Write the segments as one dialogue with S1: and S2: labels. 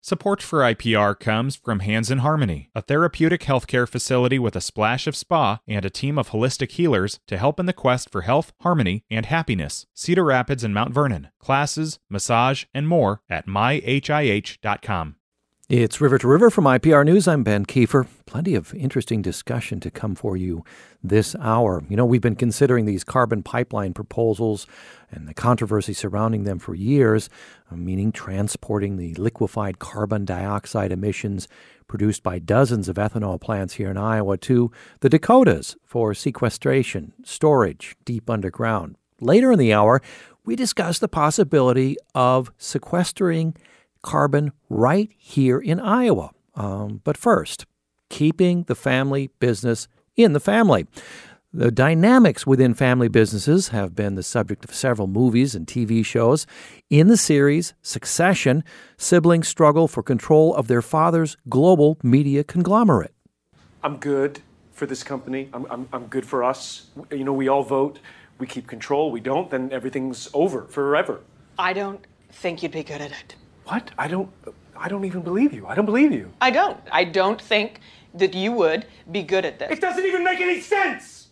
S1: Support for IPR comes from Hands in Harmony, a therapeutic healthcare facility with a splash of spa and a team of holistic healers to help in the quest for health, harmony, and happiness. Cedar Rapids and Mount Vernon. Classes, massage, and more at myhih.com.
S2: It's River to River from IPR News. I'm Ben Kiefer. Plenty of interesting discussion to come for you this hour. You know, we've been considering these carbon pipeline proposals and the controversy surrounding them for years, uh, meaning transporting the liquefied carbon dioxide emissions produced by dozens of ethanol plants here in Iowa to the Dakotas for sequestration, storage deep underground. Later in the hour, we discuss the possibility of sequestering carbon right here in Iowa. Um, but first, keeping the family business in the family. The dynamics within family businesses have been the subject of several movies and TV shows. In the series Succession, siblings struggle for control of their father's global media conglomerate.
S3: I'm good for this company. I'm, I'm, I'm good for us. You know, we all vote. We keep control. We don't, then everything's over forever.
S4: I don't think you'd be good at it.
S3: What? I don't. I don't even believe you. I don't believe you.
S4: I don't. I don't think that you would be good at this.
S3: It doesn't even make any sense.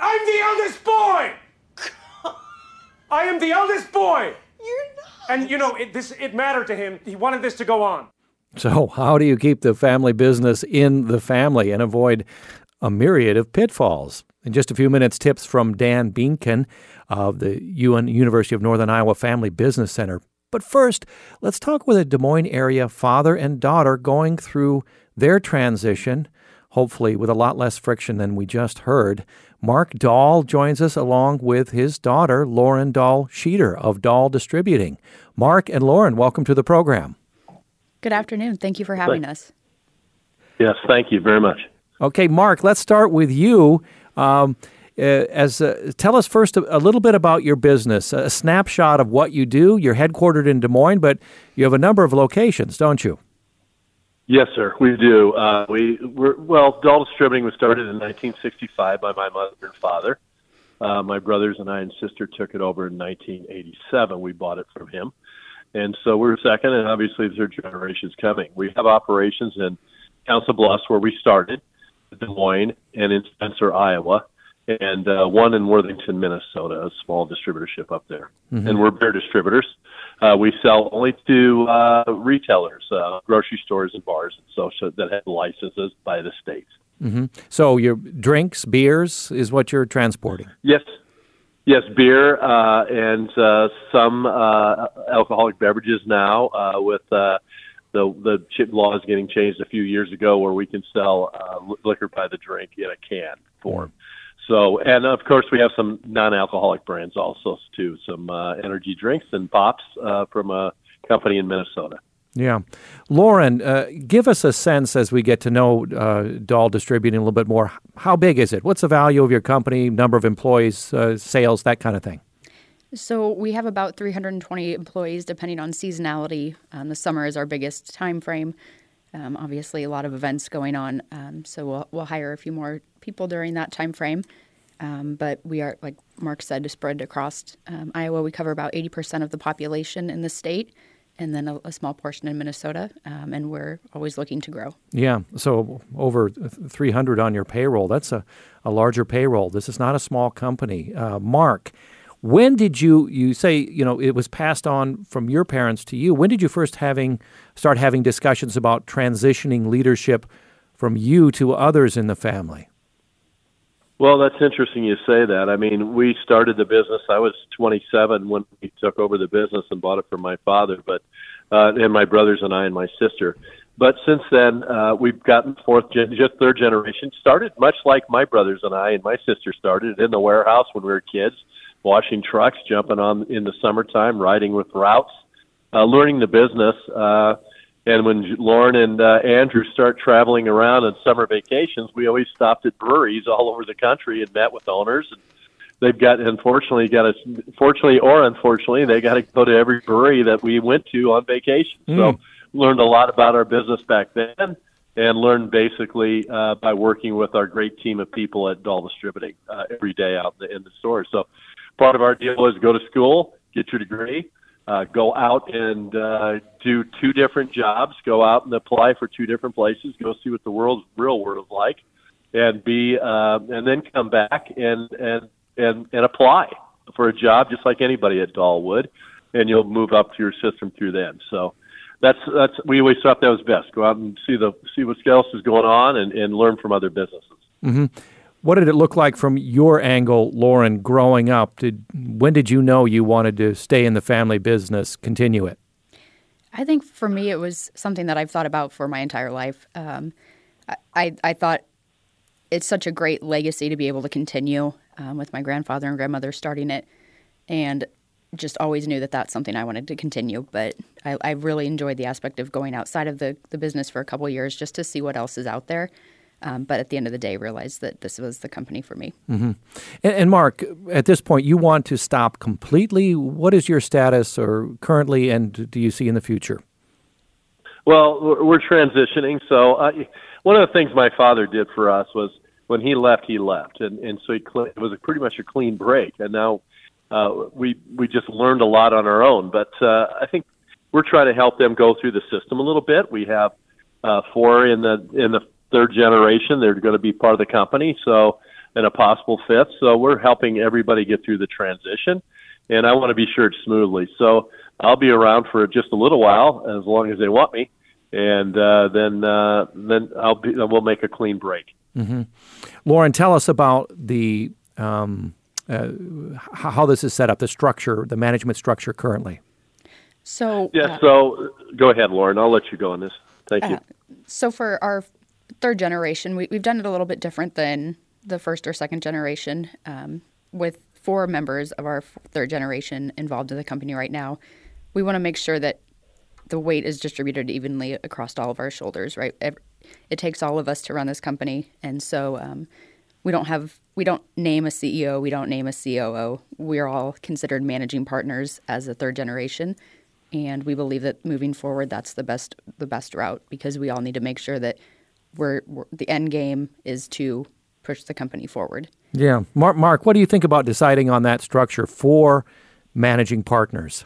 S3: I'm the eldest boy. I am the eldest boy.
S4: You're not.
S3: And you know, it, this it mattered to him. He wanted this to go on.
S2: So, how do you keep the family business in the family and avoid a myriad of pitfalls? In just a few minutes, tips from Dan Beenken of the UN University of Northern Iowa Family Business Center. But first, let's talk with a Des Moines area father and daughter going through their transition, hopefully with a lot less friction than we just heard. Mark Dahl joins us along with his daughter, Lauren Dahl Sheeter of Dahl Distributing. Mark and Lauren, welcome to the program.
S5: Good afternoon. Thank you for having us.
S6: Yes, thank you very much.
S2: Okay, Mark, let's start with you. Um, as uh, tell us first a, a, little bit about your business, a snapshot of what you do. You're headquartered in Des Moines, but you have a number of locations, don't you?
S6: Yes, sir, we do. Uh, we we're, well, Dahl Distributing was started in 1965 by my mother and father. Uh, my brothers and I and sister took it over in 1987. We bought it from him, and so we're second, and obviously the third generation coming. We have operations in Council Bluffs, where we started, Des Moines, and in Spencer, Iowa and uh, one in Worthington, Minnesota, a small distributorship up there. Mm-hmm. And we're beer distributors. Uh, we sell only to uh, retailers, uh, grocery stores, and bars and so, so that have licenses by the state.
S2: Mm-hmm. So your drinks, beers, is what you're transporting.
S6: Yes, yes, beer uh, and uh, some uh, alcoholic beverages now uh, with. Uh, the the chip law is getting changed a few years ago, where we can sell uh, liquor by the drink in a can form. So, and of course, we have some non-alcoholic brands also too. Some uh, energy drinks and pops uh, from a company in Minnesota.
S2: Yeah, Lauren, uh, give us a sense as we get to know uh, Dahl Distributing a little bit more. How big is it? What's the value of your company? Number of employees, uh, sales, that kind of thing.
S5: So we have about 320 employees, depending on seasonality. Um, the summer is our biggest time frame. Um, obviously, a lot of events going on, um, so we'll, we'll hire a few more people during that time frame. Um, but we are, like Mark said, spread across um, Iowa. We cover about 80% of the population in the state, and then a, a small portion in Minnesota. Um, and we're always looking to grow.
S2: Yeah, so over 300 on your payroll. That's a, a larger payroll. This is not a small company. Uh, Mark, when did you you say you know it was passed on from your parents to you? When did you first having start having discussions about transitioning leadership from you to others in the family?
S6: Well, that's interesting you say that. I mean, we started the business. I was 27 when we took over the business and bought it from my father, but uh, and my brothers and I and my sister. But since then, uh, we've gotten fourth, gen- just third generation. Started much like my brothers and I and my sister started in the warehouse when we were kids, washing trucks, jumping on in the summertime, riding with routes, uh, learning the business. Uh, and when Lauren and uh, Andrew start traveling around on summer vacations, we always stopped at breweries all over the country and met with owners. And they've got, unfortunately, got to, fortunately or unfortunately, they got to go to every brewery that we went to on vacation. Mm. So learned a lot about our business back then and learned basically uh, by working with our great team of people at Dahl Distributing uh, every day out in the, in the store. So part of our deal is go to school, get your degree, uh, go out and uh, do two different jobs, go out and apply for two different places, go see what the world's real world is like, and be uh, and then come back and and and and apply for a job just like anybody at Dahl would, and you'll move up to your system through them. So that's that's we always thought that was best. Go out and see the see what else is going on and, and learn from other businesses.
S2: Mm-hmm. What did it look like from your angle, Lauren, growing up? Did when did you know you wanted to stay in the family business, continue it?
S5: I think for me, it was something that I've thought about for my entire life. Um, I, I thought it's such a great legacy to be able to continue um, with my grandfather and grandmother starting it, and just always knew that that's something I wanted to continue. But I, I really enjoyed the aspect of going outside of the, the business for a couple years just to see what else is out there. Um, but at the end of the day, realized that this was the company for me.
S2: Mm-hmm. And, and, Mark, at this point, you want to stop completely. What is your status, or currently, and do you see in the future?
S6: Well, we're transitioning. So, uh, one of the things my father did for us was when he left, he left, and and so cl- it was a pretty much a clean break. And now uh, we we just learned a lot on our own. But uh, I think we're trying to help them go through the system a little bit. We have uh, four in the in the third generation. They're going to be part of the company, so and a possible fifth. So we're helping everybody get through the transition, and I want to be sure it's smoothly. So I'll be around for just a little while, as long as they want me, and uh, then uh, then I'll be we'll make a clean break.
S2: Mm-hmm. Lauren, tell us about the um, uh, how this is set up, the structure, the management structure currently.
S5: So
S6: yeah, uh, so go ahead, Lauren. I'll let you go on this. Thank you.
S5: Uh, so for our third generation, we, have done it a little bit different than the first or second generation, um, with four members of our third generation involved in the company right now. We want to make sure that the weight is distributed evenly across all of our shoulders, right? It takes all of us to run this company, and so um, we don't have we don't name a CEO, we don't name a COO. We're all considered managing partners as a third generation, and we believe that moving forward, that's the best the best route because we all need to make sure that we're, we're, the end game is to push the company forward.
S2: Yeah, Mark. Mark, what do you think about deciding on that structure for managing partners?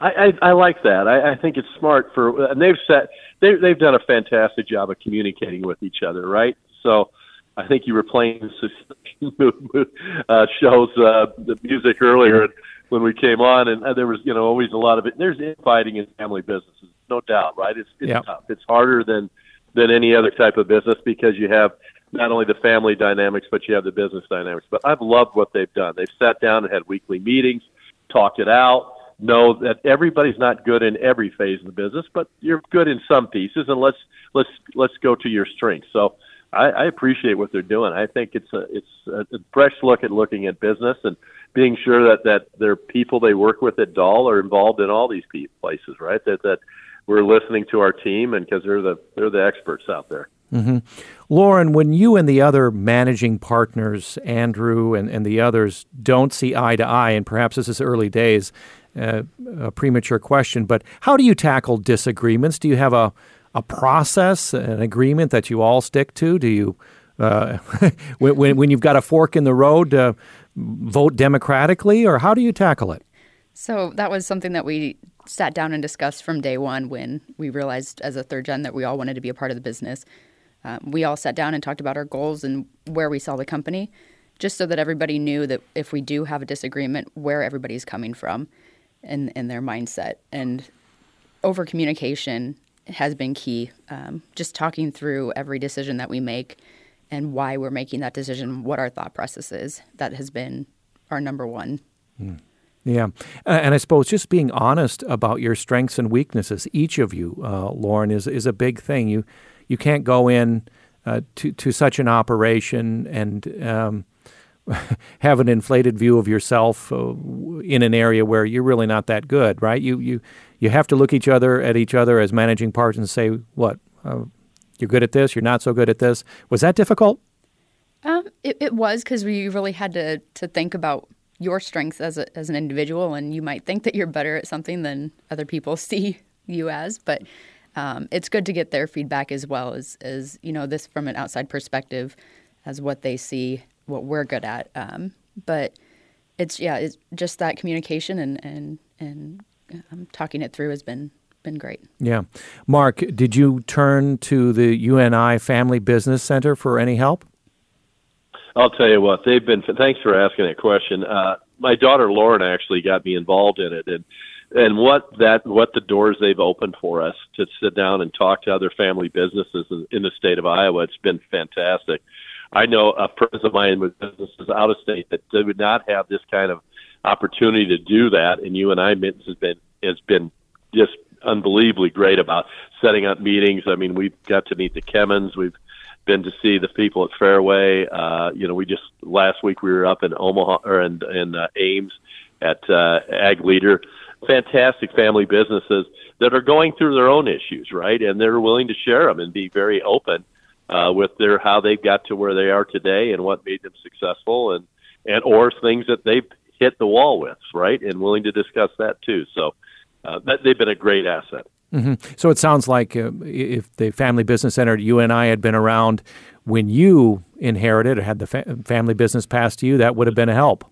S6: I, I, I like that. I, I think it's smart for, and they've set they, they've done a fantastic job of communicating with each other, right? So. I think you were playing uh, shows uh, the music earlier when we came on, and there was you know always a lot of it. There's infighting in family businesses, no doubt, right? It's it's yep. tough. It's harder than than any other type of business because you have not only the family dynamics, but you have the business dynamics. But I've loved what they've done. They've sat down and had weekly meetings, talked it out, know that everybody's not good in every phase of the business, but you're good in some pieces, and let's let's let's go to your strengths. So I, I appreciate what they're doing. I think it's a it's a fresh look at looking at business and being sure that that their people they work with at Dahl are involved in all these places, right? That that we're listening to our team and because they're the they're the experts out there.
S2: Mm-hmm. Lauren, when you and the other managing partners, Andrew and, and the others, don't see eye to eye, and perhaps this is early days, uh, a premature question, but how do you tackle disagreements? Do you have a, a process, an agreement that you all stick to? Do you, uh, when, when you've got a fork in the road, uh, vote democratically, or how do you tackle it?
S5: So that was something that we sat down and discussed from day one when we realized as a third gen that we all wanted to be a part of the business. Um, we all sat down and talked about our goals and where we saw the company, just so that everybody knew that if we do have a disagreement, where everybody's coming from and, in their mindset. And over communication has been key. Um, just talking through every decision that we make and why we're making that decision, what our thought process is, that has been our number one.
S2: Mm. Yeah. And I suppose just being honest about your strengths and weaknesses, each of you, uh, Lauren, is, is a big thing. You, you can't go in uh, to, to such an operation and um, have an inflated view of yourself uh, in an area where you're really not that good, right? You, you, you have to look each other at each other as managing partners and say, what, uh, you're good at this, you're not so good at this. Was that difficult?
S5: Um, it, it was because we really had to, to think about – your strengths as a, as an individual, and you might think that you're better at something than other people see you as. But um, it's good to get their feedback as well as as you know this from an outside perspective, as what they see, what we're good at. Um, but it's yeah, it's just that communication and and and um, talking it through has been been great.
S2: Yeah. Mark, did you turn to the UNI Family Business Center for any help?
S6: I'll tell you what, they've been. Thanks for asking that question. Uh, my daughter Lauren actually got me involved in it, and and what that what the doors they've opened for us to sit down and talk to other family businesses in, the state of Iowa. It's been fantastic. I know a friends of mine with businesses out of state that they would not have this kind of opportunity to do that, and UNI Mittens has been has been just unbelievably great about setting up meetings. I mean, we've got to meet the Kemmons. We've been to see the people at Fareway. Uh, you know, we just last week we were up in Omaha or in, in uh, Ames at uh, Ag Leader. Fantastic family businesses that are going through their own issues, right? And they're willing to share them and be very open uh, with their how they got to where they are today and what made them successful, and and or things that they've hit the wall with, right? And willing to discuss that too. So uh, that, they've been a great asset.
S2: Mm-hmm. So it sounds like uh, if the Family Business Center at UNI had been around when you inherited or had the fa- family business passed to you, that would have been a help.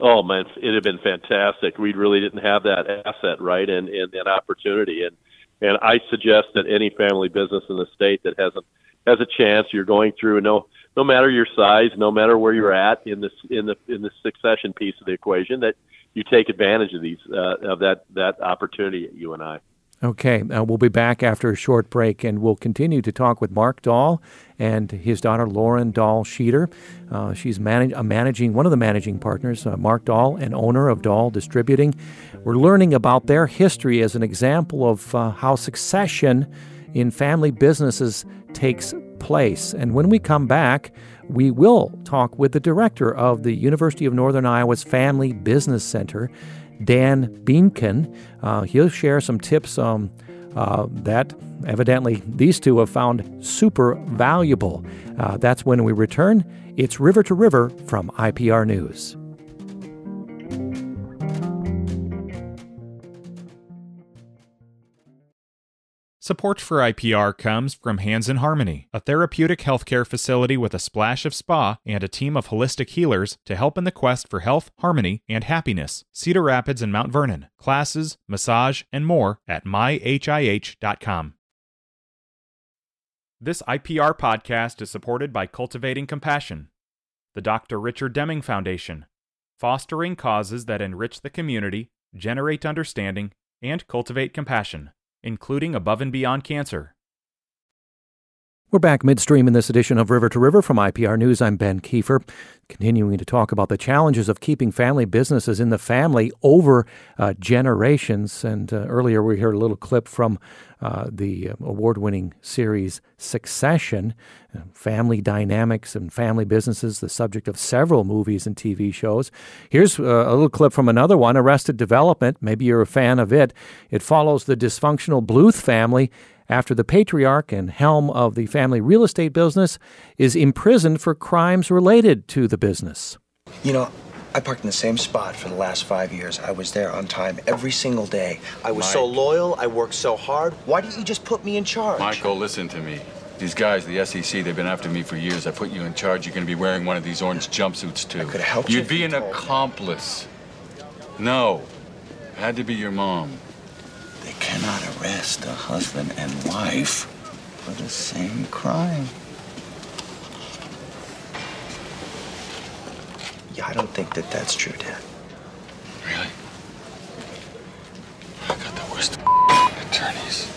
S6: Oh man, it'd have been fantastic. We really didn't have that asset, right, and and that opportunity. And and I suggest that any family business in the state that has a has a chance, you're going through no no matter your size, no matter where you're at in this in the in the succession piece of the equation, that you take advantage of these uh, of that that opportunity at UNI.
S2: Okay, uh, we'll be back after a short break, and we'll continue to talk with Mark Dahl and his daughter Lauren Dahl Sheeter. Uh, she's manage, uh, managing one of the managing partners, uh, Mark Dahl, and owner of Dahl Distributing. We're learning about their history as an example of uh, how succession in family businesses takes place. And when we come back, we will talk with the director of the University of Northern Iowa's Family Business Center. Dan Beenken. Uh, he'll share some tips um, uh, that evidently these two have found super valuable. Uh, that's when we return. It's River to River from IPR News.
S1: Support for IPR comes from Hands in Harmony, a therapeutic healthcare facility with a splash of spa and a team of holistic healers to help in the quest for health, harmony, and happiness. Cedar Rapids and Mount Vernon. Classes, massage, and more at myhih.com. This IPR podcast is supported by Cultivating Compassion, the Dr. Richard Deming Foundation, fostering causes that enrich the community, generate understanding, and cultivate compassion including above and beyond cancer.
S2: We're back midstream in this edition of River to River from IPR News. I'm Ben Kiefer, continuing to talk about the challenges of keeping family businesses in the family over uh, generations. And uh, earlier we heard a little clip from uh, the award winning series Succession, uh, family dynamics and family businesses, the subject of several movies and TV shows. Here's uh, a little clip from another one Arrested Development. Maybe you're a fan of it. It follows the dysfunctional Bluth family after the patriarch and helm of the family real estate business is imprisoned for crimes related to the business.
S7: You know, I parked in the same spot for the last five years. I was there on time every single day. I was Mike. so loyal. I worked so hard. Why didn't you just put me in charge?
S8: Michael, listen to me. These guys, the SEC, they've been after me for years. I put you in charge. You're going to be wearing one of these orange jumpsuits, too. I
S7: could have helped
S8: You'd you. You'd be an accomplice. No. It had to be your mom
S7: cannot arrest a husband and wife for the same crime. Yeah, I don't think that that's true, Dad.
S8: Really? I got the worst attorneys.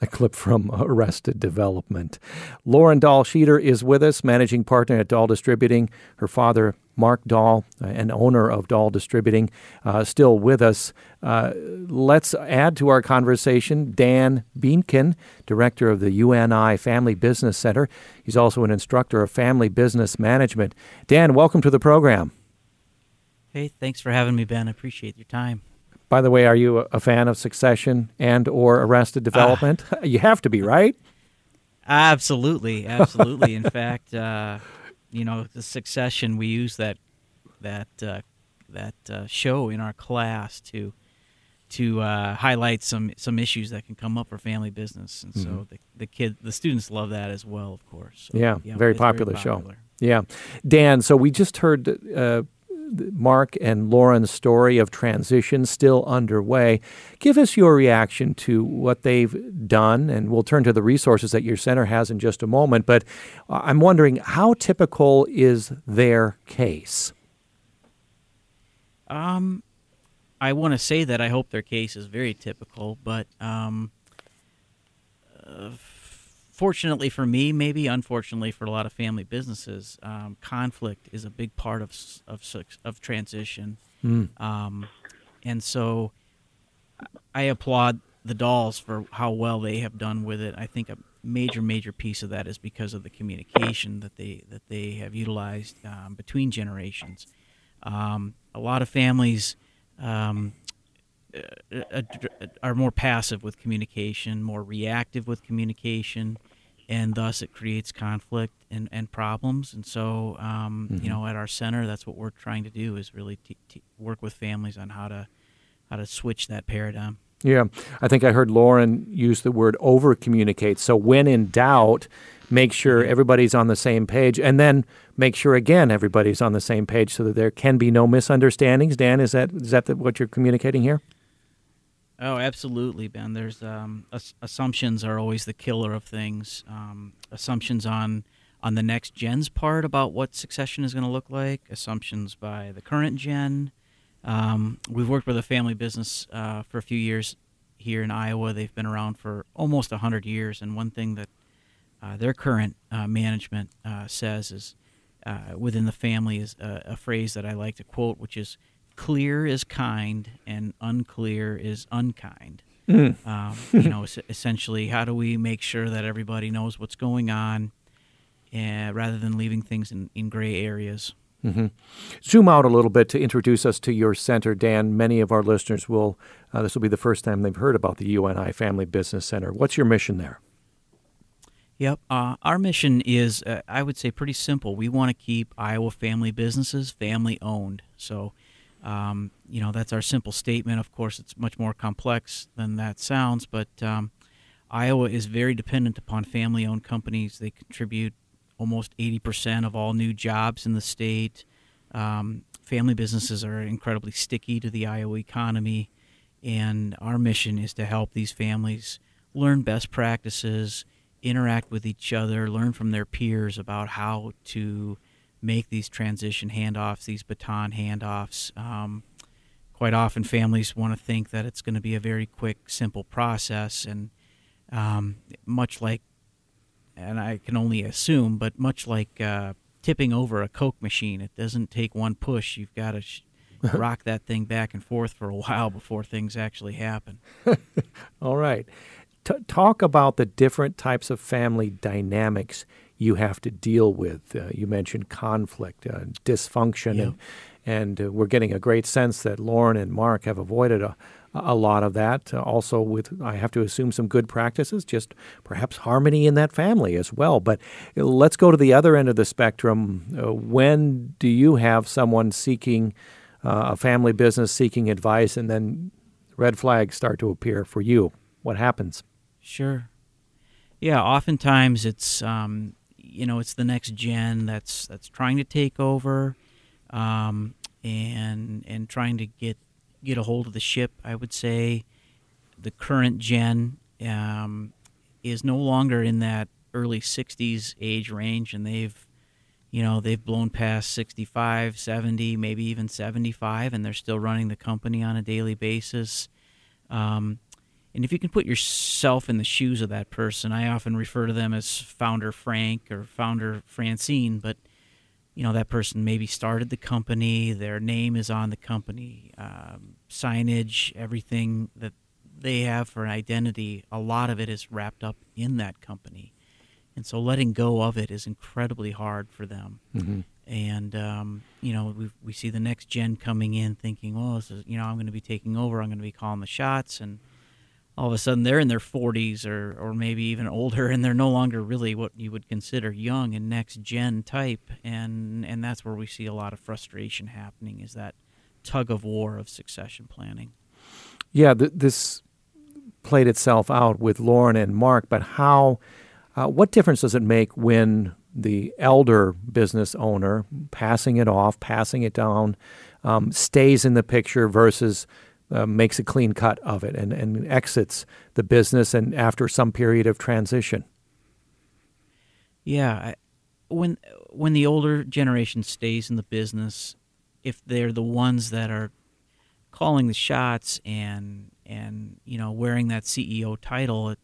S2: A clip from Arrested Development. Lauren Dahl Sheeter is with us, managing partner at Dahl Distributing. Her father, Mark Dahl, uh, an owner of Dahl Distributing, uh, still with us. Uh, let's add to our conversation Dan Beenken, director of the UNI Family Business Center. He's also an instructor of family business management. Dan, welcome to the program.
S9: Hey, thanks for having me, Ben. I appreciate your time.
S2: By the way, are you a fan of Succession and or Arrested Development? Uh, you have to be, right?
S9: Absolutely, absolutely. In fact, uh, you know, the Succession we use that that uh, that uh, show in our class to to uh, highlight some some issues that can come up for family business, and mm-hmm. so the the kid the students love that as well, of course.
S2: So, yeah, yeah, very popular, very popular, show. Yeah, Dan. So we just heard uh, Mark and Lauren's story of transition still underway. Give us your reaction to what they've done, and we'll turn to the resources that your center has in just a moment. But I'm wondering how typical is their case?
S9: Um, I want to say that I hope their case is very typical, but um, uh, fortunately for me, maybe unfortunately for a lot of family businesses, um, conflict is a big part of of of transition, mm. um, and so I applaud the Dahls for how well they have done with it. I think a major major piece of that is because of the communication that they that they have utilized um, between generations. Um, a lot of families um, uh, uh, are more passive with communication, more reactive with communication, and thus it creates conflict and, and problems. And so, um, mm-hmm. you know, at our center, that's what we're trying to do is really t- t- work with families on how to how to switch that paradigm.
S2: Yeah, I think I heard Lauren use the word over communicate. So when in doubt, make sure mm-hmm. everybody's on the same page, and then make sure again everybody's on the same page so that there can be no misunderstandings. Dan, is that is that the, what you're communicating here?
S9: Oh, absolutely, Ben. There's um, ass- assumptions are always the killer of things. Um, assumptions on on the next gen's part about what succession is going to look like. Assumptions by the current gen. Um, we've worked with a family business uh, for a few years here in Iowa. They've been around for almost hundred years, and one thing that uh, their current uh, management uh, says is uh, within the family is a, a phrase that I like to quote, which is clear is kind and unclear is unkind. Mm. Um, you know, essentially, how do we make sure that everybody knows what's going on, uh, rather than leaving things in, in gray areas?
S2: Mm-hmm. Zoom out a little bit to introduce us to your center, Dan. Many of our listeners will. Uh, this will be the first time they've heard about the UNI Family Business Center. What's your mission there?
S9: Yep. Uh, our mission is, uh, I would say, pretty simple. We want to keep Iowa family businesses family owned. So um, you know, that's our simple statement. Of course, it's much more complex than that sounds, but um, Iowa is very dependent upon family owned companies. They contribute almost 80% of all new jobs in the state. Um, family businesses are incredibly sticky to the Iowa economy, and our mission is to help these families learn best practices, interact with each other, learn from their peers about how to make these transition handoffs, these baton handoffs. Um, quite often, families want to think that it's going to be a very quick, simple process, and um, much like, and I can only assume, but much like uh, tipping over a Coke machine, it doesn't take one push. You've got to sh- rock that thing back and forth for a while before things actually happen.
S2: All right. T- talk about the different types of family dynamics you have to deal with. Uh, you mentioned conflict, uh, dysfunction, yeah. and and uh, we're getting a great sense that Lauren and Mark have avoided a a lot of that. Uh, also, with I have to assume some good practices, just perhaps harmony in that family as well. But uh, let's go to the other end of the spectrum. Uh, when do you have someone seeking a family business seeking advice, and then red flags start to appear for you? What happens?
S9: Sure. Yeah, oftentimes it's um, you know it's the next gen that's that's trying to take over um, and and trying to get get a hold of the ship. I would say the current gen um, is no longer in that early 60s age range, and they've you know they've blown past 65 70 maybe even 75 and they're still running the company on a daily basis um, and if you can put yourself in the shoes of that person, I often refer to them as founder Frank or founder Francine, but you know that person maybe started the company, their name is on the company, um, signage, everything that they have for an identity. A lot of it is wrapped up in that company, and so letting go of it is incredibly hard for them. Mm-hmm. And um, you know we we see the next gen coming in, thinking, "Well, this is, you know I'm going to be taking over. I'm going to be calling the shots," and all of a sudden they're in their 40s or, or maybe even older and they're no longer really what you would consider young and next gen type. And and that's where we see a lot of frustration happening is that tug of war of succession planning.
S2: Yeah th- this played itself out with lauren and mark but how uh, what difference does it make when the elder business owner passing it off, passing it down, um, stays in the picture versus uh, makes a clean cut of it and, and exits the business and after some period of transition.
S9: Yeah, when when the older generation stays in the business, if they're the ones that are calling the shots and and you know wearing that CEO title, it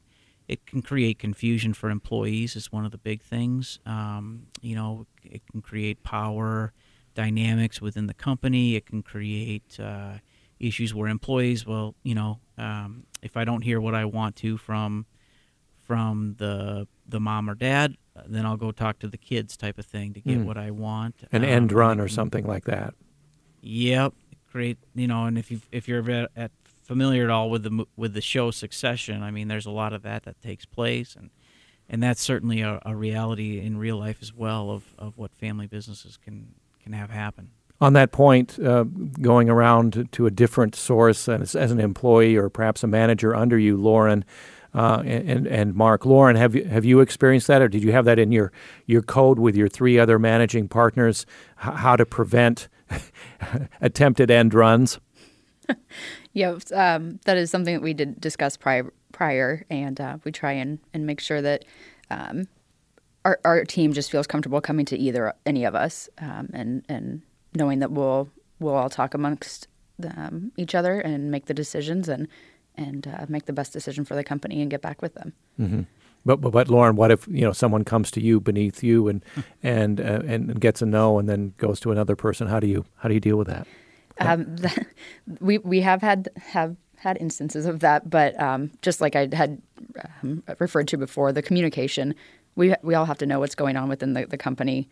S9: it can create confusion for employees. Is one of the big things. Um, you know, it can create power dynamics within the company. It can create uh, issues where employees, well, you know, um, if I don't hear what I want to from from the the mom or dad, then I'll go talk to the kids, type of thing, to get
S2: Mm.
S9: what I want.
S2: An
S9: Um,
S2: end run or something like that.
S9: Yep, great. You know, and if you if you're at, at familiar at all with the with the show Succession, I mean, there's a lot of that that takes place, and and that's certainly a, a reality in real life as well of, of what family businesses can can have happen.
S2: On that point, uh, going around to, to a different source as, as an employee or perhaps a manager under you, Lauren uh, and and Mark. Lauren, have you have you experienced that, or did you have that in your your code with your three other managing partners? H- how to prevent attempted end runs?
S5: Yeah, um, that is something that we did discuss prior, prior and uh, we try and, and make sure that um, our, our team just feels comfortable coming to either any of us um, and and knowing that we'll we'll all talk amongst um, each other and make the decisions and and uh, make the best decision for the company and get back with them.
S2: hmm But, but but Lauren, what if you know someone comes to you beneath you and and uh, and gets a no and then goes to another person? How do you how do you deal with that?
S5: Um, that, we we have had have had instances of that, but um, just like I had um, referred to before, the communication we we all have to know what's going on within the, the company,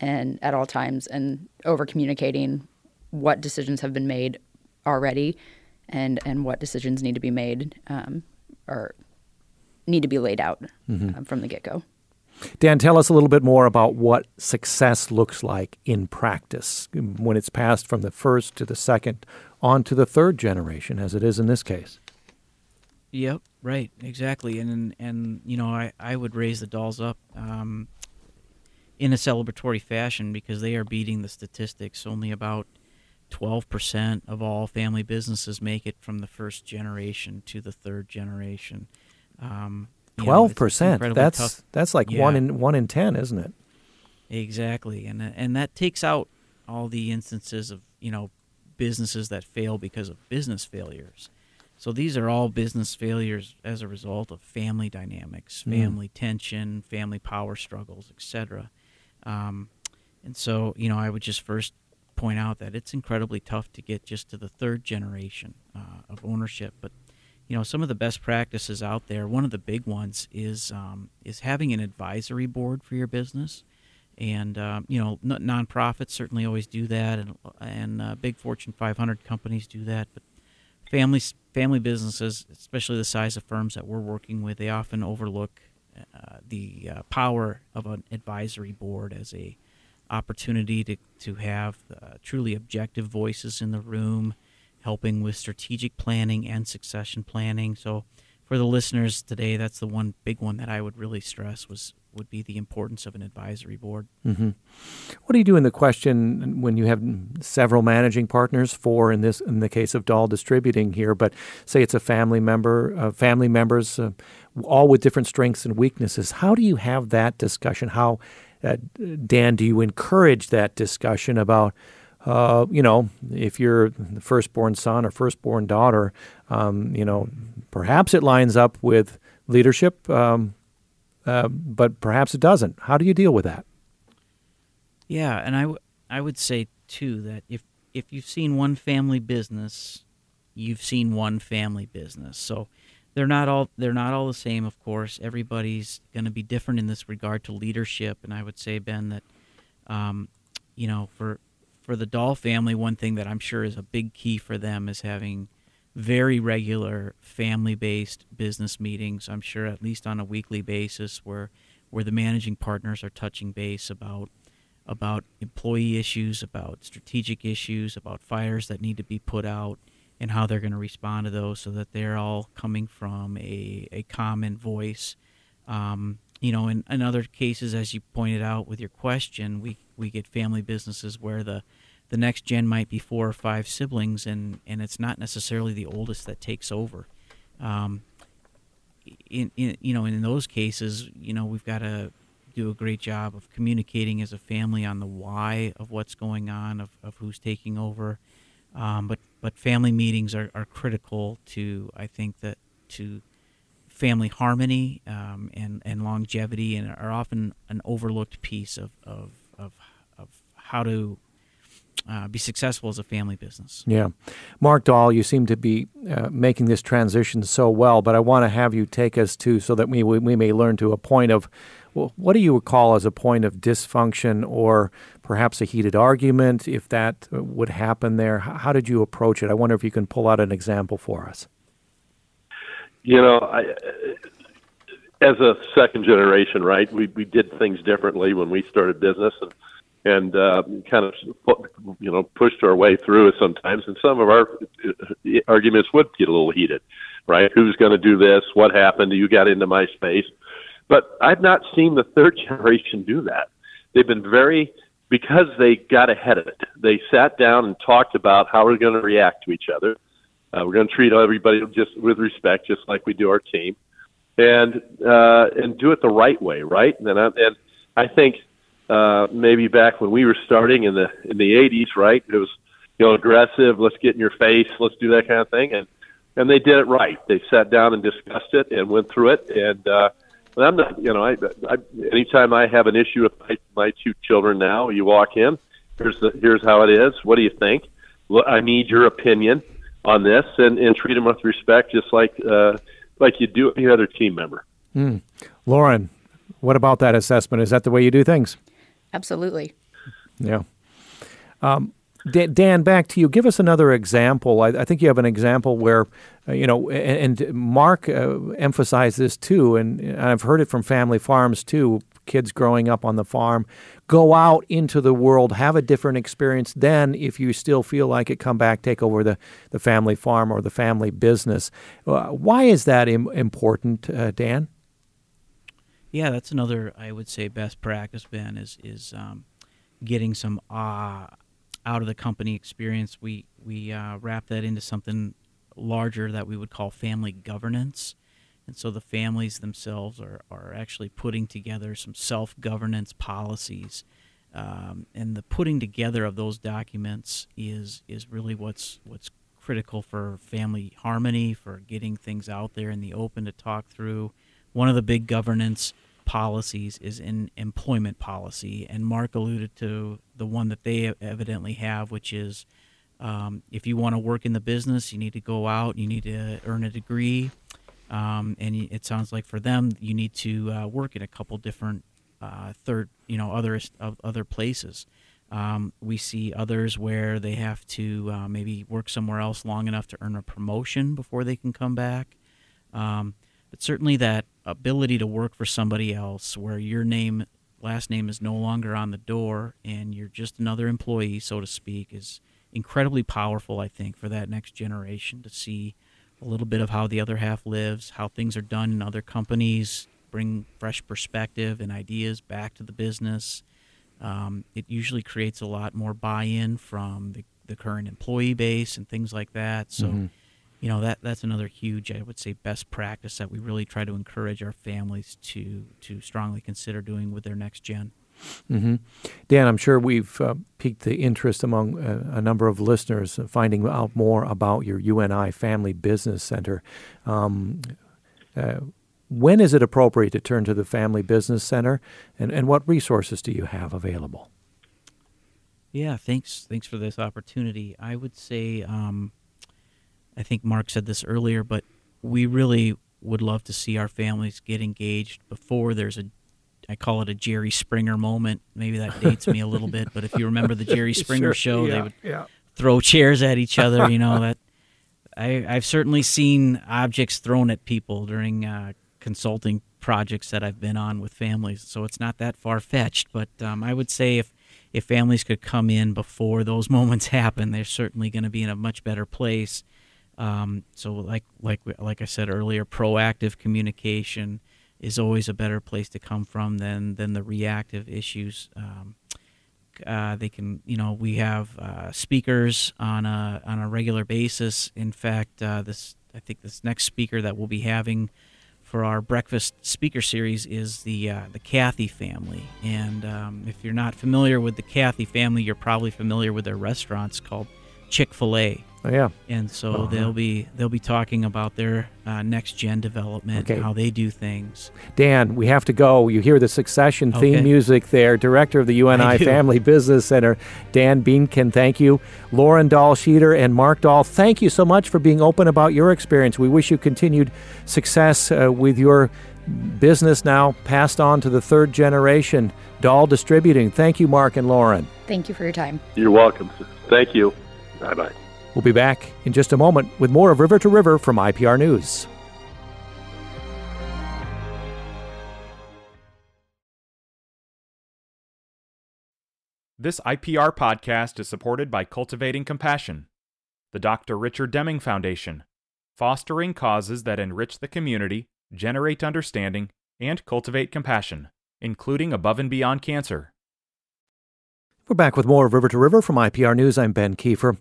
S5: and at all times, and over communicating what decisions have been made already, and and what decisions need to be made um, or need to be laid out
S2: Mhm.
S5: um, from the get go.
S2: Dan, tell us a little bit more about what success looks like in practice when it's passed from the first to the second on to the third generation, as it is in this case.
S9: Yep, right, exactly, and and you know I, I would raise the Dahls up um, in a celebratory fashion because they are beating the statistics. Only about twelve percent of all family businesses make it from the first generation to the third generation. Um,
S2: Twelve
S9: it's- it's
S2: percent.
S9: incredibly
S2: That's
S9: tough.
S2: that's like
S9: Yeah.
S2: one in one in ten, isn't it?
S9: Exactly, and and that takes out all the instances of you know businesses that fail because of business failures. So these are all business failures as a result of family dynamics,
S2: Mm.
S9: family tension, family power struggles, etc. Um, and so you know I would just first point out that it's incredibly tough to get just to the third generation uh, of ownership, but you know some of the best practices out there. One of the big ones is um, is having an advisory board for your business and um, you know n- nonprofits certainly always do that and and uh, big fortune 500 companies do that but families family businesses especially the size of firms that we're working with they often overlook uh, the uh, power of an advisory board as a opportunity to to have uh, truly objective voices in the room helping with strategic planning and succession planning. So for the listeners today that's the one big one that I would really stress was would be the importance of an advisory board
S2: hmm What do you do in the question when you have several managing partners? Four in this, in the case of Dahl Distributing here, but say it's a family member, uh, family members, uh, all with different strengths and weaknesses. How do you have that discussion? How, uh, Dan, do you encourage that discussion about? Uh, you know, if you're the firstborn son or firstborn daughter, um, you know, perhaps it lines up with leadership, um, uh, but perhaps it doesn't. How do you deal with that?
S9: Yeah, and I, w- I would say too that if if you've seen one family business, you've seen one family business. So they're not all they're not all the same, of course. Everybody's going to be different in this regard to leadership, and I would say Ben that, um, you know, for for the Dahl family, one thing that I'm sure is a big key for them is having very regular family-based business meetings. I'm sure at least on a weekly basis, where where the managing partners are touching base about about employee issues, about strategic issues, about fires that need to be put out, and how they're going to respond to those, so that they're all coming from a a common voice. Um, you know, in, in other cases, as you pointed out with your question, we, we get family businesses where the the next gen might be four or five siblings, and, and it's not necessarily the oldest that takes over. Um, in, in you know in those cases, you know we've got to do a great job of communicating as a family on the why of what's going on, of, of who's taking over. Um, but but family meetings are, are critical to I think that to family harmony um, and and longevity, and are often an overlooked piece of of, of, of how to uh, be successful as a family business.
S2: Yeah. Mark Dahl, you seem to be uh, making this transition so well, but I want to have you take us to so that we, we, we may learn to a point of well, what do you call as a point of dysfunction or perhaps a heated argument, if that uh, would happen there? How did you approach it? I wonder if you can pull out an example for us.
S6: You know, I, as a second generation, right, we, we did things differently when we started business. And and uh, kind of you know pushed our way through it sometimes. And some of our uh, arguments would get a little heated, right? Who's going to do this? What happened? You got into my space, but I've not seen the third generation do that. They've been very because they got ahead of it. They sat down and talked about how we're going to react to each other. Uh, we're going to treat everybody just with respect, just like we do our team, and uh, and do it the right way, right? And I, and I think uh, maybe back when we were starting in the in the 80s, right? It was you know aggressive. Let's get in your face. Let's do that kind of thing. And and they did it right. They sat down and discussed it and went through it. And uh, I'm not, you know, I, I anytime I have an issue with my, my two children now, you walk in. Here's the here's how it is. What do you think? Well, I need your opinion on this, and and treat them with respect, just like uh, like you do any other team member.
S2: Mm. Lauren, what about that assessment? Is that the way you do things?
S5: Absolutely.
S2: Yeah. Um, Dan, back to you. Give us another example. I, I think you have an example where, uh, you know, and, and Mark uh, emphasized this too, and, I've heard it from family farms too. Kids growing up on the farm, go out into the world, have a different experience. Then, if you still feel like it, come back, take over the, the family farm or the family business. Uh, why is that Im- important, uh, Dan?
S9: Yeah, that's another I would say best practice, Ben, is is um, getting some uh, out of the company experience. We we uh, wrap that into something larger that we would call family governance. And so the families themselves are, are actually putting together some self governance policies. Um, and the putting together of those documents is is really what's what's critical for family harmony, for getting things out there in the open to talk through. One of the big governance policies is in employment policy, and Mark alluded to the one that they evidently have, which is um, if you want to work in the business, you need to go out, you need to earn a degree, um, and it sounds like for them, you need to uh, work in a couple different uh, third, you know, other other places. Um, we see others where they have to uh, maybe work somewhere else long enough to earn a promotion before they can come back. Um, but certainly that ability to work for somebody else where your name last name is no longer on the door and you're just another employee so to speak is incredibly powerful i think for that next generation to see a little bit of how the other half lives how things are done in other companies bring fresh perspective and ideas back to the business. Um, it usually creates a lot more buy-in from the, the current employee base and things like that. So mm-hmm you know that that's another huge I would say best practice that we really try to encourage our families to to strongly consider doing with their next general
S2: mm-hmm. Dan, I'm sure we've uh, piqued the interest among uh, a number of listeners finding out more about your UNI Family Business Center. Um, uh, when is it appropriate to turn to the Family Business Center, and, and what resources do you have available?
S9: Yeah, thanks. Thanks for this opportunity. I would say um, I think Mark said this earlier, but we really would love to see our families get engaged before there's a I call it a Jerry Springer moment. Maybe that dates me a little bit, but if you remember the Jerry Springer sure, show, yeah, they would yeah. throw chairs at each other. You know that I, have certainly seen objects thrown at people during uh, consulting projects that I've been on with families. So it's not that far fetched. But um, I would say if if families could come in before those moments happen, they're certainly going to be in a much better place. Um, so like like like I said earlier, proactive communication, is always a better place to come from than than the reactive issues. Um, uh, they can, you know, we have uh, speakers on a on a regular basis. In fact, uh, this I think this next speaker that we'll be having for our breakfast speaker series is the uh, the Cathy family. And um, if you're not familiar with the Cathy family, you're probably familiar with their restaurants called Chick Fil A.
S2: Oh, yeah.
S9: And so
S2: Uh-huh.
S9: they'll be they'll be talking about their uh, next gen development,
S2: Okay.
S9: and how they do things.
S2: Dan, we have to go. You hear the succession theme
S9: Okay.
S2: music there. Director of the UNI Family Business Center, Dan Beenken, thank you. Lauren Dahl Sheeter and Mark Dahl, thank you so much for being open about your experience. We wish you continued success uh, with your business now passed on to the third generation, Dahl Distributing. Thank you, Mark and Lauren.
S5: Thank you for your time.
S6: You're welcome. Thank you. Bye bye.
S2: We'll be back in just a moment with more of River to River from IPR News.
S1: This IPR podcast is supported by Cultivating Compassion, the Dr. Richard Deming Foundation, fostering causes that enrich the community, generate understanding, and cultivate compassion, including above and beyond cancer.
S2: We're back with more of River to River from IPR News. I'm Ben Kieffer.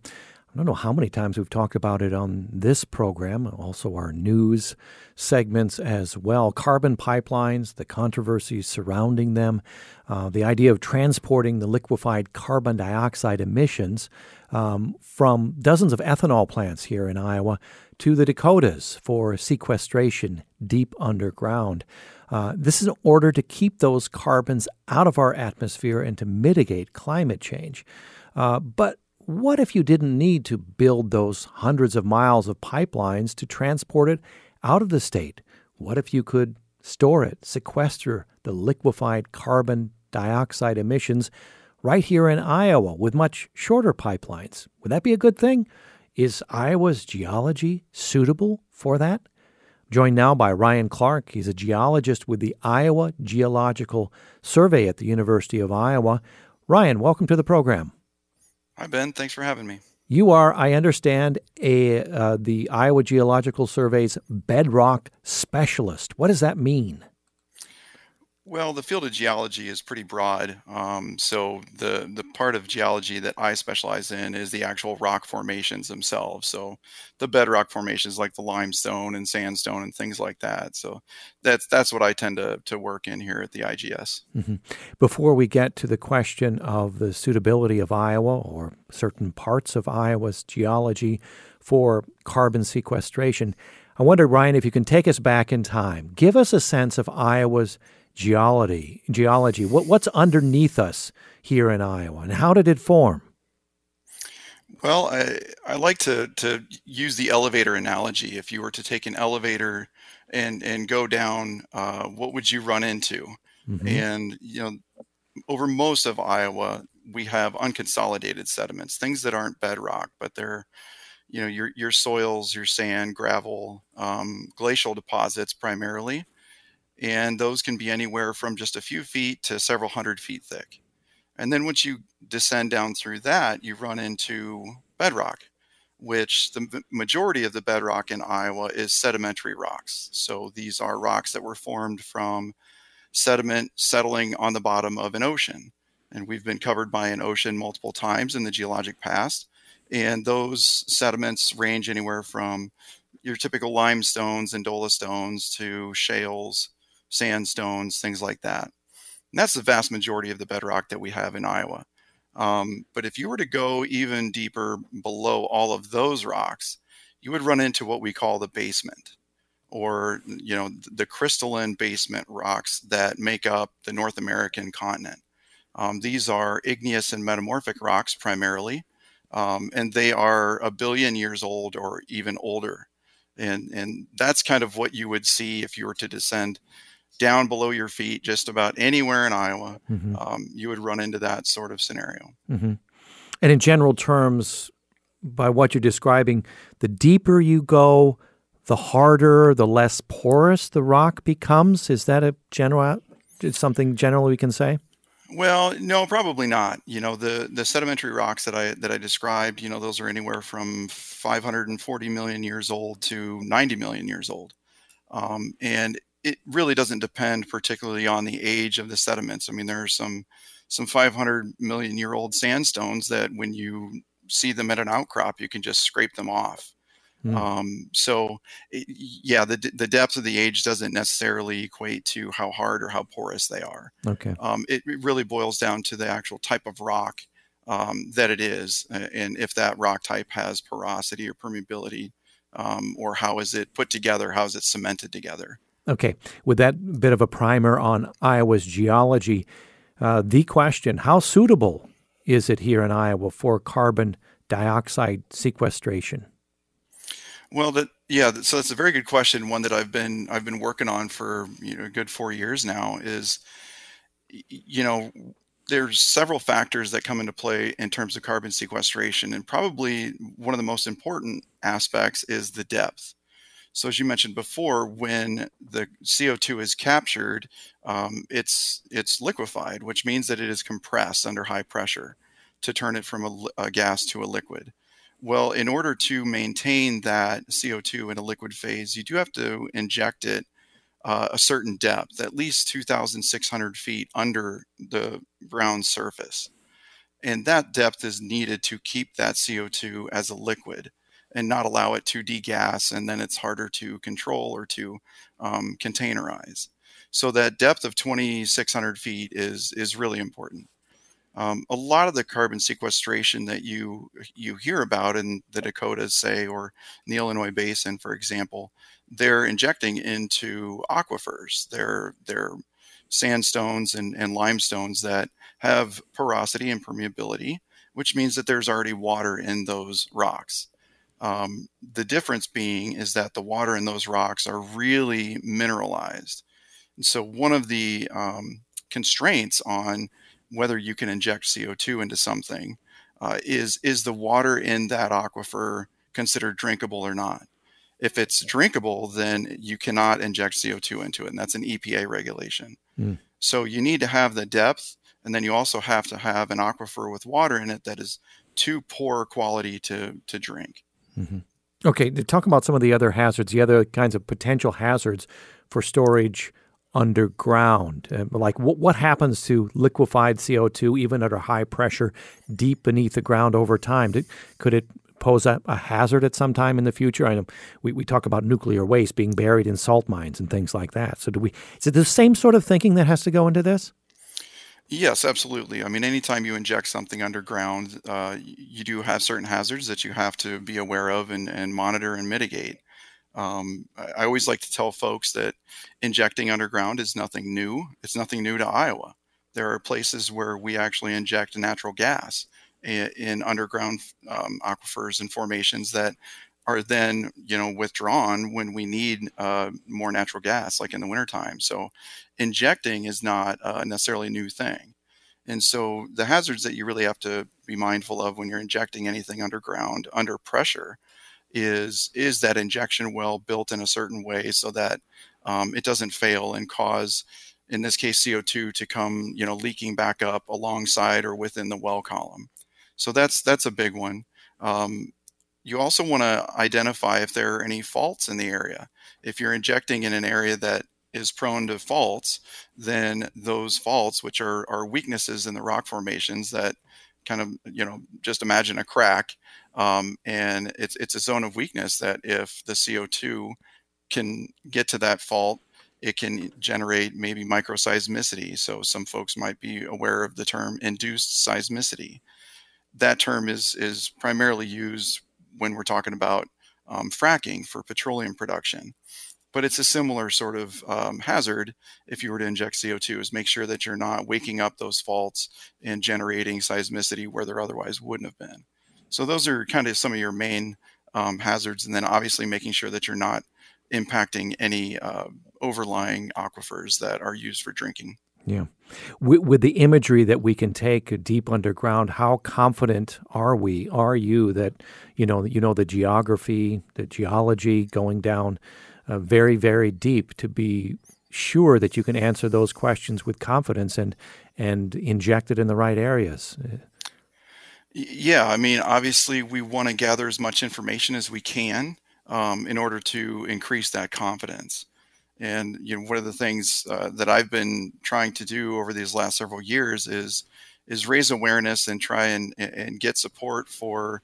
S2: I don't know how many times we've talked about it on this program, also our news segments as well. Carbon pipelines, the controversies surrounding them, uh, the idea of transporting the liquefied carbon dioxide emissions um, from dozens of ethanol plants here in Iowa to the Dakotas for sequestration deep underground. Uh, this is in order to keep those carbons out of our atmosphere and to mitigate climate change. Uh, but what if you didn't need to build those hundreds of miles of pipelines to transport it out of the state? What if you could store it, sequester the liquefied carbon dioxide emissions right here in Iowa with much shorter pipelines? Would that be a good thing? Is Iowa's geology suitable for that? Joined now by Ryan Clark. He's a geologist with the Iowa Geological Survey at the University of Iowa. Ryan, welcome to the program.
S10: Hi, Ben. Thanks for having me.
S2: You are, I understand, a uh, the Iowa Geological Survey's bedrock specialist. What does that mean?
S10: Well, the field of geology is pretty broad. Um, so the the part of geology that I specialize in is the actual rock formations themselves. So the bedrock formations like the limestone and sandstone and things like that. So that's that's what I tend to to work in here at the IGS.
S2: Mhm. Before we get to the question of the suitability of Iowa or certain parts of Iowa's geology for carbon sequestration, I wonder, Ryan, if you can take us back in time. Give us a sense of Iowa's geology. Geology. What, what's underneath us here in Iowa, and how did it form?
S10: Well, I, I like to, to use the elevator analogy. If you were to take an elevator and, and go down, uh, what would you run into?
S2: Mhm.
S10: And, you know, over most of Iowa, we have unconsolidated sediments, things that aren't bedrock, but they're, you know, your, your soils, your sand, gravel, um, glacial deposits primarily. And those can be anywhere from just a few feet to several hundred feet thick. And then once you descend down through that, you run into bedrock, which the majority of the bedrock in Iowa is sedimentary rocks. So these are rocks that were formed from sediment settling on the bottom of an ocean. And we've been covered by an ocean multiple times in the geologic past. And those sediments range anywhere from your typical limestones and dolostones to shales, sandstones, things like that. And that's the vast majority of the bedrock that we have in Iowa. Um, but if you were to go even deeper below all of those rocks, you would run into what we call the basement or you know the crystalline basement rocks that make up the North American continent. Um, these are igneous and metamorphic rocks primarily, um, and they are a billion years old or even older. And and that's kind of what you would see if you were to descend down below your feet, just about anywhere in Iowa.
S2: Mhm.
S10: Um, you would run into that sort of scenario.
S2: hmm And in general terms, by what you're describing, the deeper you go, the harder, the less porous the rock becomes. Is that a general, is something general we can say?
S10: Well, no, probably not. You know, the the sedimentary rocks that I that I described, you know, those are anywhere from 540 million years old to 90 million years old. Um, and it really doesn't depend particularly on the age of the sediments. I mean, there are some some 500 million year old sandstones that when you see them at an outcrop, you can just scrape them off. Mm. Um, so, it, yeah, the the depth of the age doesn't necessarily equate to how hard or how porous they are.
S2: Okay.
S10: Um, it, it, really boils down to the actual type of rock um, that it is, and if that rock type has porosity or permeability, um, or how is it put together? How is it cemented together?
S2: Okay. With that bit of a primer on Iowa's geology, uh, the question: How suitable is it here in Iowa for carbon dioxide sequestration?
S10: Well, that yeah, so that's a very good question. One that I've been I've been working on for you know a good four years now. Is you know there's several factors that come into play in terms of carbon sequestration, and probably one of the most important aspects is the depth. So, as you mentioned before, when the CO2 is captured, um, it's it's liquefied, which means that it is compressed under high pressure to turn it from a, a gas to a liquid. Well, in order to maintain that CO2 in a liquid phase, you do have to inject it uh, a certain depth, at least 2,600 feet under the ground surface. And that depth is needed to keep that CO2 as a liquid and not allow it to degas, and then it's harder to control or to um, containerize. So that depth of 2,600 feet is is really important. Um, a lot of the carbon sequestration that you you hear about in the Dakotas, say, or in the Illinois Basin, for example, they're injecting into aquifers. They're they're sandstones and, and limestones that have porosity and permeability, which means that there's already water in those rocks. Um, the difference being is that the water in those rocks are really mineralized. And so one of the um, constraints on whether you can inject CO2 into something uh, is is the water in that aquifer considered drinkable or not. If it's drinkable, then you cannot inject CO2 into it, and that's an EPA regulation. Mm. So you need to have the depth, and then you also have to have an aquifer with water in it that is too poor quality to to drink.
S2: Mm-hmm. Okay, to talk about some of the other hazards, the other kinds of potential hazards for storage underground? Uh, like what, what happens to liquefied CO2 even under high pressure deep beneath the ground over time? Did, could it pose a, a, hazard at some time in the future? I know we, we talk about nuclear waste being buried in salt mines and things like that. So do we is it the same sort of thinking that has to go into this?
S10: Yes, absolutely. I mean, anytime you inject something underground, uh, you do have certain hazards that you have to be aware of and, and monitor and mitigate. Um, I always like to tell folks that injecting underground is nothing new. It's nothing new to Iowa. There are places where we actually inject natural gas in, in underground um, aquifers and formations that are then you know withdrawn when we need uh, more natural gas like in the wintertime. So injecting is not uh, necessarily a new thing. And so the hazards that you really have to be mindful of when you're injecting anything underground under pressure is is that injection well built in a certain way so that um, it doesn't fail and cause in this case co2 to come you know leaking back up alongside or within the well column. So that's that's a big one. Um, you also want to identify if there are any faults in the area if you're injecting in an area that is prone to faults then those faults which are, are weaknesses in the rock formations that kind of you know just imagine a crack um, and it's it's a zone of weakness that if the CO2 can get to that fault, it can generate maybe microseismicity. So some folks might be aware of the term induced seismicity. That term is is primarily used when we're talking about um, fracking for petroleum production. But it's a similar sort of um, hazard if you were to inject CO2 is make sure that you're not waking up those faults and generating seismicity where there otherwise wouldn't have been. So those are kind of some of your main um, hazards, and then obviously making sure that you're not impacting any uh, overlying aquifers that are used for drinking.
S2: Yeah. With, with, the imagery that we can take deep underground, how confident are we, are you that, you know, you know the geography, the geology going down uh, very, very deep to be sure that you can answer those questions with confidence and, and inject it in the right areas?
S10: Yeah, I mean, obviously, we want to gather as much information as we can um, in order to increase that confidence. And you know, one of the things uh, that I've been trying to do over these last several years is is raise awareness and try and and get support for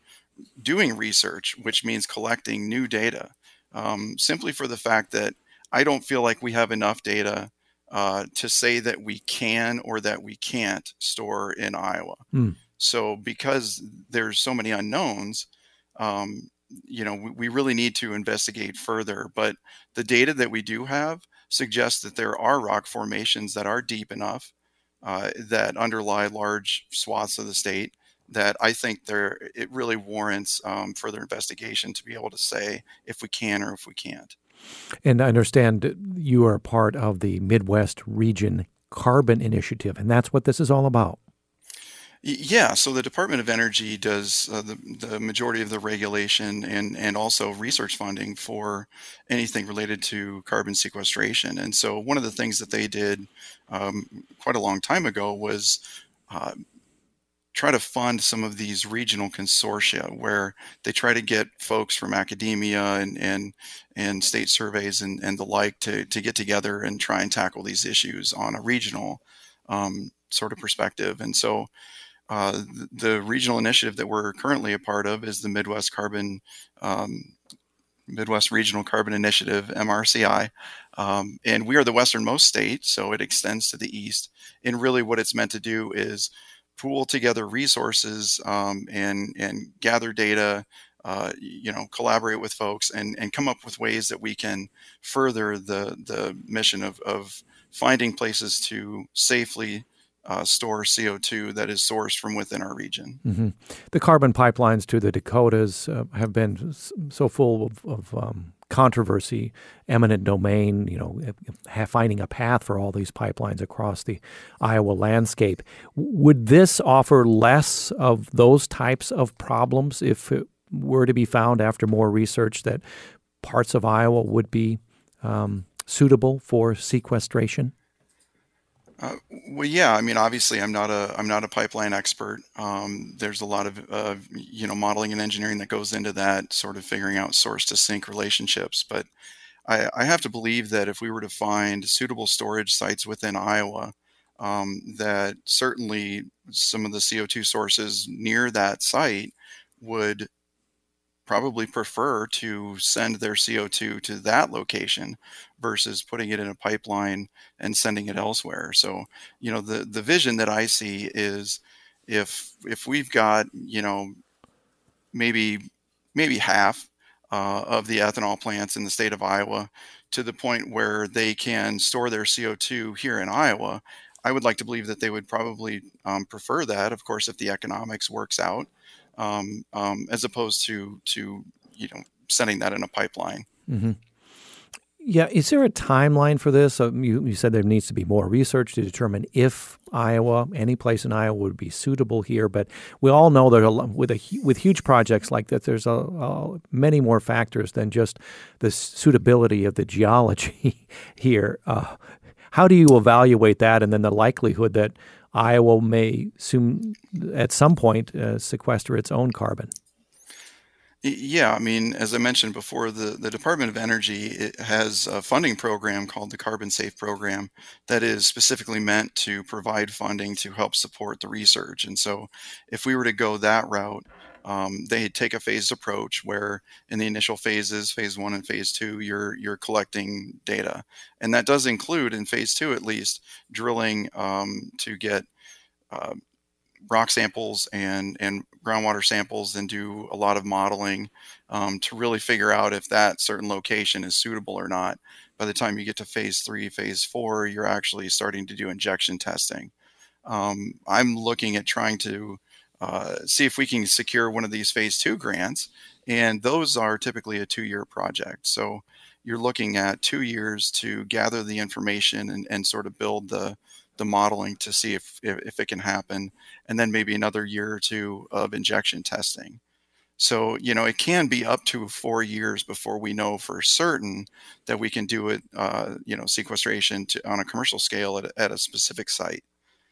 S10: doing research, which means collecting new data, um, simply for the fact that I don't feel like we have enough data uh, to say that we can or that we can't store in Iowa.
S2: Hmm.
S10: So because there's so many unknowns, um, you know, we, we really need to investigate further. But the data that we do have suggests that there are rock formations that are deep enough uh, that underlie large swaths of the state that I think there it really warrants um, further investigation to be able to say if we can or if we can't.
S2: And I understand you are part of the Midwest Region Carbon Initiative, and that's what this is all about.
S10: Yeah, so the Department of Energy does uh, the, the majority of the regulation and, and also research funding for anything related to carbon sequestration. And so one of the things that they did um, quite a long time ago was uh, try to fund some of these regional consortia where they try to get folks from academia and and, and state surveys and, and the like to, to get together and try and tackle these issues on a regional um, sort of perspective. And so uh, the, regional initiative that we're currently a part of is the Midwest Carbon um, Midwest Regional Carbon Initiative (MRCI), um, and we are the westernmost state, so it extends to the east. And really, what it's meant to do is pool together resources um, and and gather data. Uh, you know, collaborate with folks and, and come up with ways that we can further the the mission of, of finding places to safely uh, store CO2 that is sourced from within our region.
S2: Mm-hmm. The carbon pipelines to the Dakotas uh, have been so full of, of um, controversy, eminent domain, you know, finding a path for all these pipelines across the Iowa landscape. Would this offer less of those types of problems if it were to be found after more research that parts of Iowa would be um, suitable for sequestration?
S10: Uh, well, yeah. I mean, obviously, I'm not a I'm not a pipeline expert. Um, there's a lot of uh, you know modeling and engineering that goes into that, sort of figuring out source to sink relationships. But I, I have to believe that if we were to find suitable storage sites within Iowa, um, that certainly some of the CO2 sources near that site would probably prefer to send their CO2 to that location versus putting it in a pipeline and sending it elsewhere. So, you know, the the vision that I see is if if we've got, you know, maybe maybe half uh, of the ethanol plants in the state of Iowa to the point where they can store their CO2 here in Iowa, I would like to believe that they would probably um, prefer that. Of course, if the economics works out um, um, as opposed to to you know sending that in a pipeline.
S2: Mm-hmm. Yeah, is there a timeline for this? You, you, said there needs to be more research to determine if Iowa, any place in Iowa, would be suitable here. But we all know that with a with huge projects like that, there's a, a, many more factors than just the suitability of the geology here. Uh, how do you evaluate that, and then the likelihood that Iowa may soon, at some point, uh, sequester its own carbon.
S10: Yeah, I mean, as I mentioned before, the, the Department of Energy has a funding program called the CarbonSAFE Program that is specifically meant to provide funding to help support the research. And so, if we were to go that route, um, they take a phased approach where in the initial phases phase one and phase two you're you're collecting data and that does include in phase two at least drilling um, to get uh, rock samples and and groundwater samples and do a lot of modeling um, to really figure out if that certain location is suitable or not by the time you get to phase three phase four you're actually starting to do injection testing um, i'm looking at trying to uh, see if we can secure one of these phase two grants. And those are typically a two year project. So you're looking at two years to gather the information and, and sort of build the, the modeling to see if, if, if it can happen. And then maybe another year or two of injection testing. So, you know, it can be up to four years before we know for certain that we can do it, uh, you know, sequestration to, on a commercial scale at, at a specific site.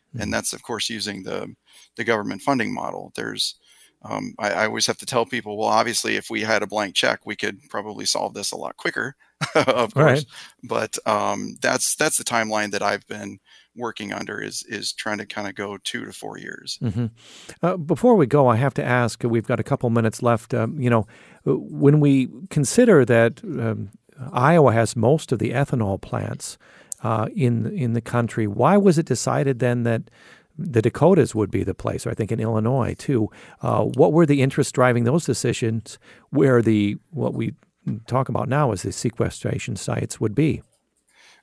S10: Mm-hmm. And that's, of course, using the the government funding model. There's um, I, I, always have to tell people, well, obviously, if we had a blank check, we could probably solve this a lot quicker, of course. Right. But um, that's that's the timeline that I've been working under is is trying to kind of go two to four years.
S2: Mm-hmm. Uh, before we go, I have to ask. We've got a couple minutes left. Um, you know, when we consider that um, Iowa has most of the ethanol plants uh, in in the country, why was it decided then that the Dakotas would be the place, or I think in Illinois too. Uh, what were the interests driving those decisions? Where the what we talk about now is the sequestration sites would be.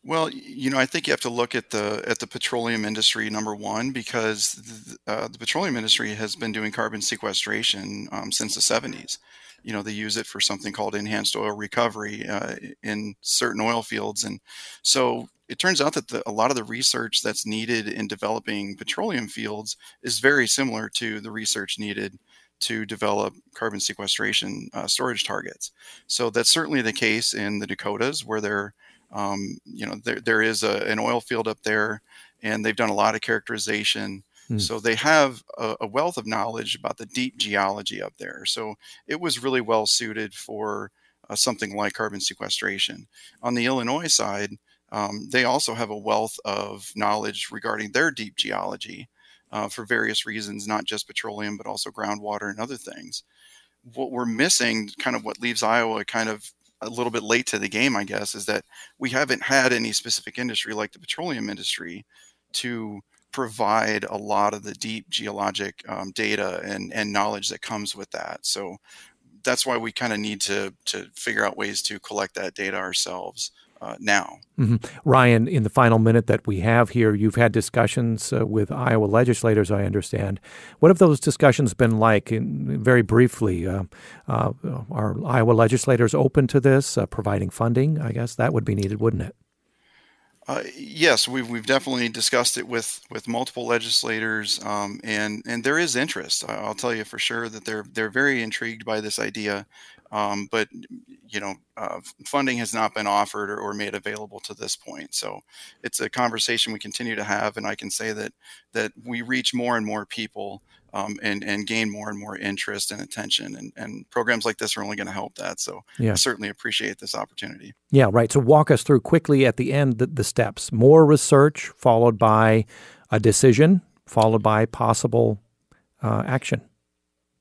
S10: Well, you know, I think you have to look at the at the petroleum industry number one because the, uh, the petroleum industry has been doing carbon sequestration um, since the 70s. You know, they use it for something called enhanced oil recovery uh, in certain oil fields, and so it turns out that the, a lot of the research that's needed in developing petroleum fields is very similar to the research needed to develop carbon sequestration uh, storage targets. So that's certainly the case in the Dakotas, where there, um, you know, there, there is a, an oil field up there, and they've done a lot of characterization. Hmm. So they have a, a, wealth of knowledge about the deep geology up there. So it was really well suited for uh, something like carbon sequestration. On the Illinois side, um, they also have a wealth of knowledge regarding their deep geology uh, for various reasons, not just petroleum, but also groundwater and other things. What we're missing, kind of what leaves Iowa kind of a little bit late to the game, I guess, is that we haven't had any specific industry like the petroleum industry to provide a lot of the deep geologic um, data and, and knowledge that comes with that. So that's why we kind of need to to figure out ways to collect that data ourselves uh, now.
S2: Mm-hmm. Ryan, in the final minute that we have here, you've had discussions uh, with Iowa legislators, I understand. What have those discussions been like? In, very briefly, uh, uh are Iowa legislators open to this, uh, providing funding? I guess that would be needed, wouldn't it?
S10: Uh, yes, we've we've definitely discussed it with with multiple legislators, um, and and there is interest. I'll tell you for sure that they're they're very intrigued by this idea. Um, but you know, uh, funding has not been offered or, or, made available to this point. So it's a conversation we continue to have, and I can say that that we reach more and more people um, and and gain more and more interest and attention, and, and programs like this are only going to help that. So yeah. I certainly appreciate this opportunity.
S2: Yeah, right. So walk us through quickly at the end the, the steps: more research, followed by a decision, followed by possible uh, action.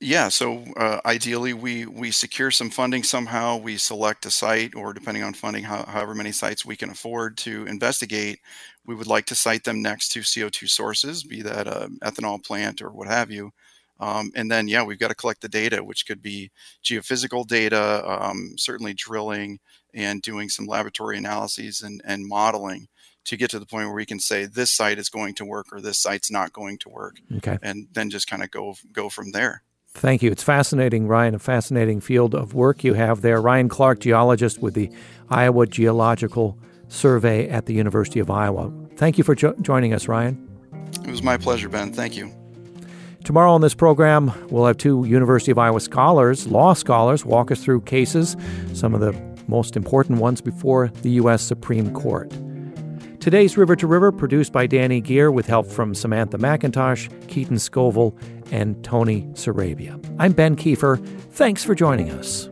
S10: Yeah, so uh, ideally, we we secure some funding somehow. We select a site, or depending on funding, how, however many sites we can afford to investigate. We would like to site them next to CO2 sources, be that an ethanol plant or what have you. Um, and then, yeah, we've got to collect the data, which could be geophysical data, um, certainly drilling, and doing some laboratory analyses and, and modeling to get to the point where we can say this site is going to work or this site's not going to work.
S2: Okay.
S10: And then just kind of go go from there.
S2: Thank you. It's fascinating, Ryan, a fascinating field of work you have there. Ryan Clark, geologist with the Iowa Geological Survey at the University of Iowa. Thank you for jo- joining us, Ryan.
S10: It was my pleasure, Ben. Thank you.
S2: Tomorrow on this program, we'll have two University of Iowa scholars, law scholars, walk us through cases, some of the most important ones before the U.S. Supreme Court. Today's River to River, produced by Danny Gear with help from Samantha McIntosh, Keaton Scoville, and Tony Sarabia. I'm Ben Kieffer. Thanks for joining us.